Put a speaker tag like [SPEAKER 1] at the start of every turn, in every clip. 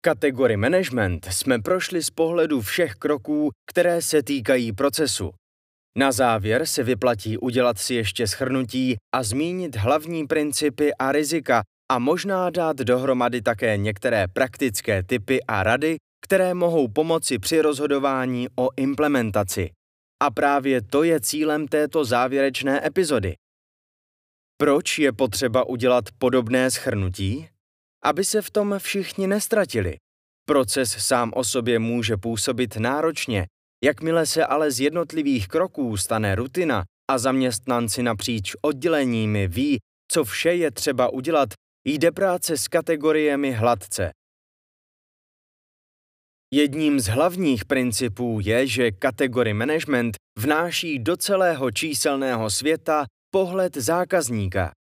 [SPEAKER 1] Kategorii management jsme prošli z pohledu všech kroků, které se týkají procesu. Na závěr se vyplatí udělat si ještě schrnutí a zmínit hlavní principy a rizika a možná dát dohromady také některé praktické typy a rady, které mohou pomoci při rozhodování o implementaci. A právě to je cílem této závěrečné epizody. Proč je potřeba udělat podobné schrnutí? Aby se v tom všichni nestratili. Proces sám o sobě může působit náročně, jakmile se ale z jednotlivých kroků stane rutina a zaměstnanci napříč odděleními ví, co vše je třeba udělat, jde práce s kategoriemi hladce. Jedním z hlavních principů je, že kategorie management vnáší do celého číselného světa pohled zákazníka.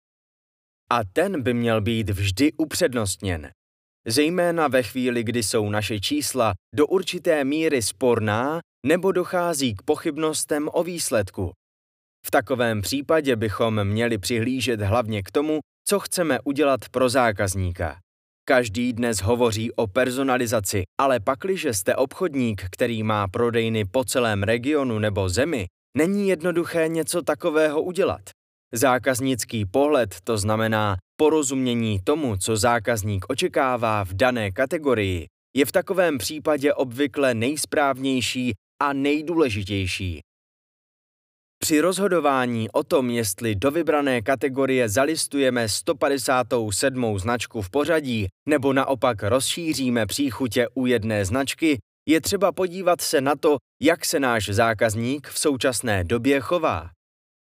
[SPEAKER 1] A ten by měl být vždy upřednostněn. Zejména ve chvíli, kdy jsou naše čísla do určité míry sporná nebo dochází k pochybnostem o výsledku. V takovém případě bychom měli přihlížet hlavně k tomu, co chceme udělat pro zákazníka. Každý dnes hovoří o personalizaci, ale pakliže jste obchodník, který má prodejny po celém regionu nebo zemi, není jednoduché něco takového udělat. Zákaznický pohled, to znamená porozumění tomu, co zákazník očekává v dané kategorii, je v takovém případě obvykle nejsprávnější a nejdůležitější. Při rozhodování o tom, jestli do vybrané kategorie zalistujeme 157. značku v pořadí nebo naopak rozšíříme příchutě u jedné značky, je třeba podívat se na to, jak se náš zákazník v současné době chová.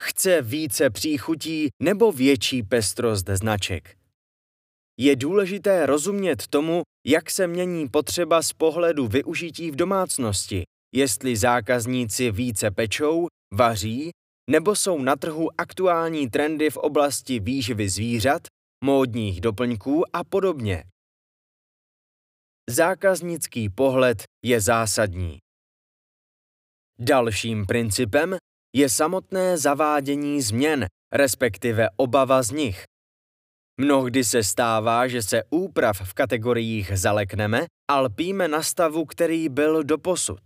[SPEAKER 1] Chce více příchutí nebo větší pestrost značek? Je důležité rozumět tomu, jak se mění potřeba z pohledu využití v domácnosti, jestli zákazníci více pečou, vaří, nebo jsou na trhu aktuální trendy v oblasti výživy zvířat, módních doplňků a podobně. Zákaznický pohled je zásadní. Dalším principem je samotné zavádění změn, respektive obava z nich. Mnohdy se stává, že se úprav v kategoriích zalekneme a lpíme na stavu, který byl doposud.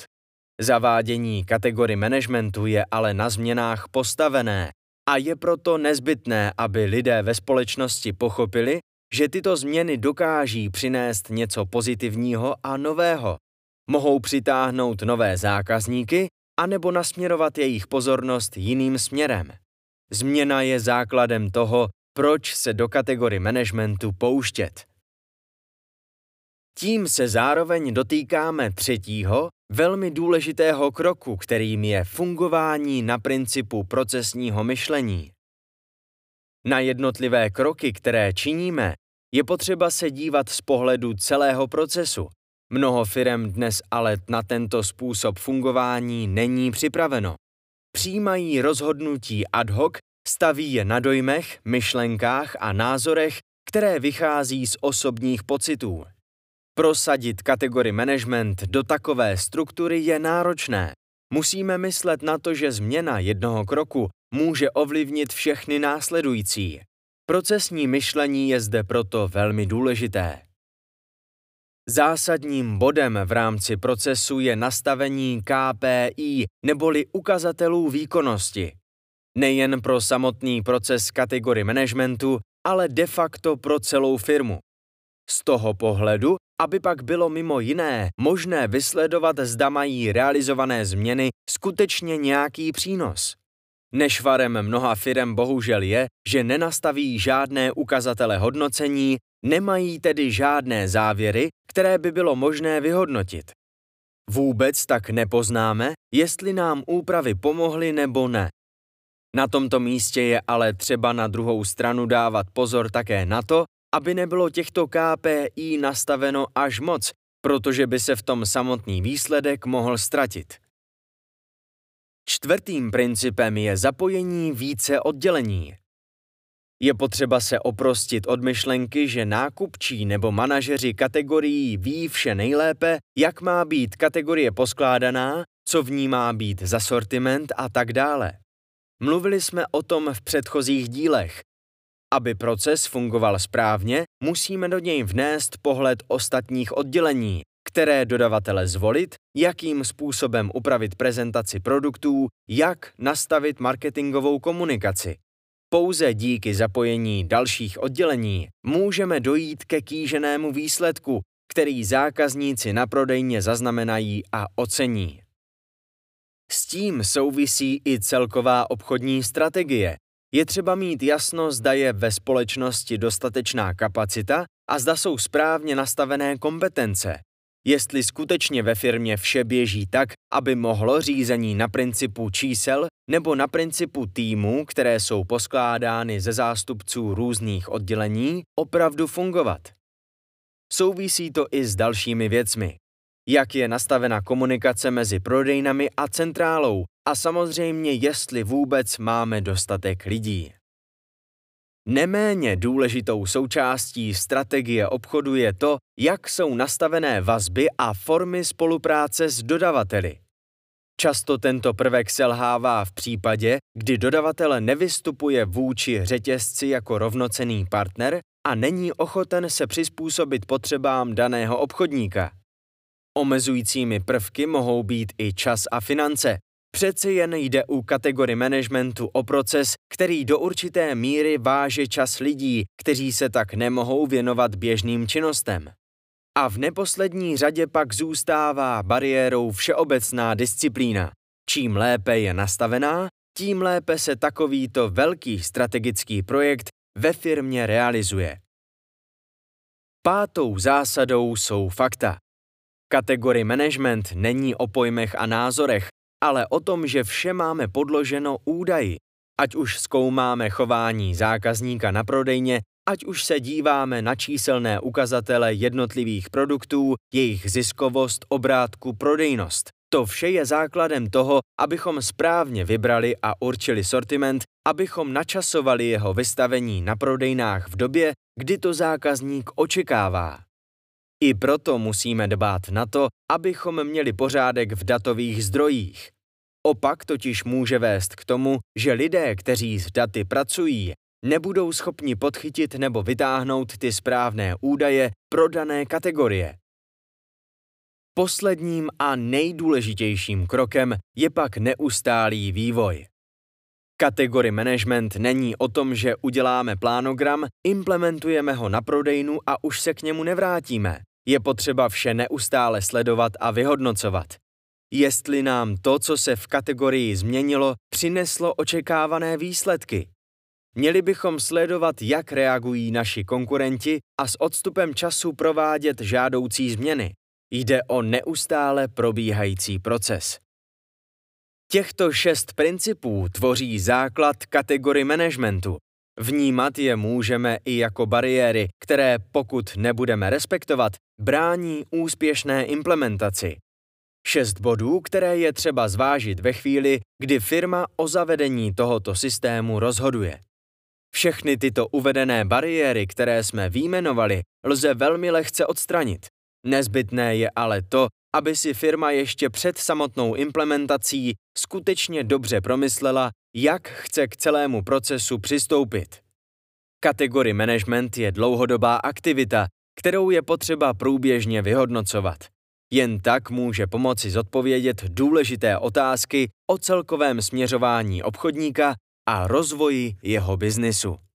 [SPEAKER 1] Zavádění kategorii managementu je ale na změnách postavené a je proto nezbytné, aby lidé ve společnosti pochopili, že tyto změny dokáží přinést něco pozitivního a nového. Mohou přitáhnout nové zákazníky anebo nasměrovat jejich pozornost jiným směrem. Změna je základem toho, proč se do kategorie managementu pouštět. Tím se zároveň dotýkáme třetího, velmi důležitého kroku, kterým je fungování na principu procesního myšlení. Na jednotlivé kroky, které činíme, je potřeba se dívat z pohledu celého procesu. Mnoho firm dnes ale na tento způsob fungování není připraveno. Přijímají rozhodnutí ad hoc, staví je na dojmech, myšlenkách a názorech, které vychází z osobních pocitů. Prosadit kategorii management do takové struktury je náročné. Musíme myslet na to, že změna jednoho kroku může ovlivnit všechny následující. Procesní myšlení je zde proto velmi důležité. Zásadním bodem v rámci procesu je nastavení KPI neboli ukazatelů výkonnosti. Nejen pro samotný proces kategorie managementu, ale de facto pro celou firmu. Z toho pohledu, aby pak bylo mimo jiné možné vysledovat, zda mají realizované změny skutečně nějaký přínos. Nešvarem mnoha firem bohužel je, že nenastaví žádné ukazatele hodnocení, nemají tedy žádné závěry, které by bylo možné vyhodnotit. Vůbec tak nepoznáme, jestli nám úpravy pomohly nebo ne. Na tomto místě je ale třeba na druhou stranu dávat pozor také na to, aby nebylo těchto KPI nastaveno až moc, protože by se v tom samotný výsledek mohl ztratit. Čtvrtým principem je zapojení více oddělení. Je potřeba se oprostit od myšlenky, že nákupčí nebo manažeři kategorií ví vše nejlépe, jak má být kategorie poskládaná, co v ní má být za sortiment a tak dále. Mluvili jsme o tom v předchozích dílech. Aby proces fungoval správně, musíme do něj vnést pohled ostatních oddělení, které dodavatele zvolit, jakým způsobem upravit prezentaci produktů, jak nastavit marketingovou komunikaci. Pouze díky zapojení dalších oddělení můžeme dojít ke kýženému výsledku, který zákazníci na prodejně zaznamenají a ocení. S tím souvisí i celková obchodní strategie. Je třeba mít jasno, zda je ve společnosti dostatečná kapacita a zda jsou správně nastavené kompetence. Jestli skutečně ve firmě vše běží tak, aby mohlo řízení na principu čísel nebo na principu týmů, které jsou poskládány ze zástupců různých oddělení, opravdu fungovat. Souvisí to i s dalšími věcmi. Jak je nastavena komunikace mezi prodejnami a centrálou a samozřejmě jestli vůbec máme dostatek lidí. Neméně důležitou součástí strategie obchodu je to, jak jsou nastavené vazby a formy spolupráce s dodavateli. Často tento prvek selhává v případě, kdy dodavatel nevystupuje vůči řetězci jako rovnocený partner a není ochoten se přizpůsobit potřebám daného obchodníka. Omezujícími prvky mohou být i čas a finance, Přeci jen jde u kategorii managementu o proces, který do určité míry váže čas lidí, kteří se tak nemohou věnovat běžným činnostem. A v neposlední řadě pak zůstává bariérou všeobecná disciplína. Čím lépe je nastavená, tím lépe se takovýto velký strategický projekt ve firmě realizuje. Pátou zásadou jsou fakta. Kategorie management není o pojmech a názorech, ale o tom, že vše máme podloženo údaji. Ať už zkoumáme chování zákazníka na prodejně, ať už se díváme na číselné ukazatele jednotlivých produktů, jejich ziskovost, obrátku, prodejnost. To vše je základem toho, abychom správně vybrali a určili sortiment, abychom načasovali jeho vystavení na prodejnách v době, kdy to zákazník očekává. I proto musíme dbát na to, abychom měli pořádek v datových zdrojích. Opak totiž může vést k tomu, že lidé, kteří s daty pracují, nebudou schopni podchytit nebo vytáhnout ty správné údaje pro dané kategorie. Posledním a nejdůležitějším krokem je pak neustálý vývoj. Kategorie management není o tom, že uděláme plánogram, implementujeme ho na prodejnu a už se k němu nevrátíme. Je potřeba vše neustále sledovat a vyhodnocovat. Jestli nám to, co se v kategorii změnilo, přineslo očekávané výsledky. Měli bychom sledovat, jak reagují naši konkurenti a s odstupem času provádět žádoucí změny. Jde o neustále probíhající proces. Těchto šest principů tvoří základ kategorie managementu. Vnímat je můžeme i jako bariéry, které pokud nebudeme respektovat, brání úspěšné implementaci. Šest bodů, které je třeba zvážit ve chvíli, kdy firma o zavedení tohoto systému rozhoduje. Všechny tyto uvedené bariéry, které jsme výjmenovali, lze velmi lehce odstranit. Nezbytné je ale to, aby si firma ještě před samotnou implementací skutečně dobře promyslela, jak chce k celému procesu přistoupit. Kategorie management je dlouhodobá aktivita, kterou je potřeba průběžně vyhodnocovat. Jen tak může pomoci zodpovědět důležité otázky o celkovém směřování obchodníka a rozvoji jeho biznisu.